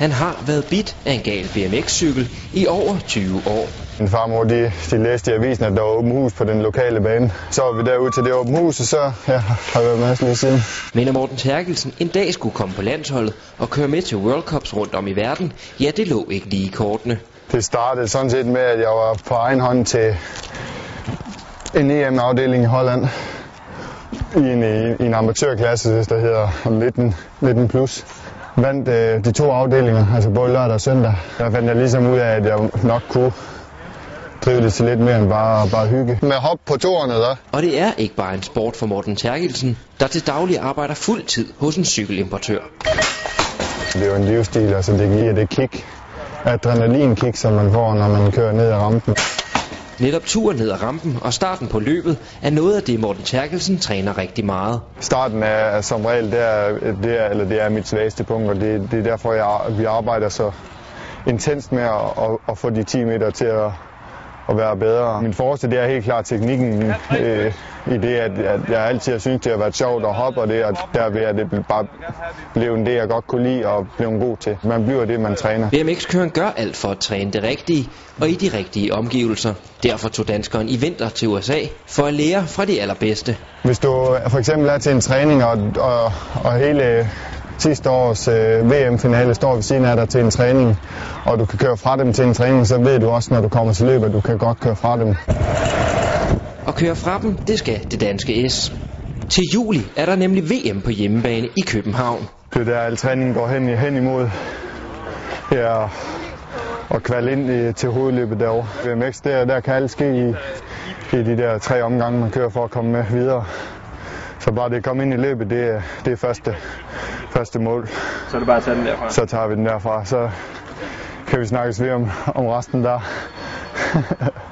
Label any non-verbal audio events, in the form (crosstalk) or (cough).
Han har været bit af en gal BMX-cykel i over 20 år. Min farmor, de, de læste i avisen, at der var åben hus på den lokale bane. Så var vi derude til det åben hus, og så ja, har vi været med lige siden. Men at Morten Terkelsen en dag skulle komme på landsholdet og køre med til World Cups rundt om i verden, ja, det lå ikke lige i kortene. Det startede sådan set med, at jeg var på egen hånd til en EM-afdeling i Holland i en, i en amatørklasse, der hedder 19, 19 plus. Vandt øh, de to afdelinger, altså både lørdag og søndag. Der fandt jeg ligesom ud af, at jeg nok kunne drive det til lidt mere end bare, bare hygge. Med hop på toerne der. Og det er ikke bare en sport for Morten Terkelsen, der til daglig arbejder fuld tid hos en cykelimportør. Det er jo en livsstil, altså det giver det kick, adrenalinkick, som man får, når man kører ned ad rampen. Netop turen ned ad rampen og starten på løbet er noget af det, Morten Terkelsen træner rigtig meget. Starten er som regel, det er, det er, eller det er mit svageste punkt, og det, det er derfor, jeg, vi arbejder så intenst med at, at, at få de 10 meter til at, at være bedre. Min forreste, det er helt klart teknikken øh, i det, at, at jeg altid har syntes, det har været sjovt at hoppe, og det, at derved er det bare blevet det, jeg godt kunne lide og blev god til. Man bliver det, man træner. BMX-køren gør alt for at træne det rigtige og i de rigtige omgivelser. Derfor tog danskeren i vinter til USA for at lære fra de allerbedste. Hvis du for eksempel er til en træning, og, og, og hele sidste års øh, VM-finale står ved siden af dig til en træning, og du kan køre fra dem til en træning, så ved du også, når du kommer til løb, at du kan godt køre fra dem. Og køre fra dem, det skal det danske S. Til juli er der nemlig VM på hjemmebane i København. Det er der, al træningen går hen, hen imod. Ja, og kvalde ind i, til hovedløbet derovre. BMX, der, der kan alt ske i, i de der tre omgange, man kører for at komme med videre. Så bare det at komme ind i løbet, det, det er første, første mål. Så er det bare at tage den derfra? Så tager vi den derfra, så kan vi snakkes ved om, om resten der. (laughs)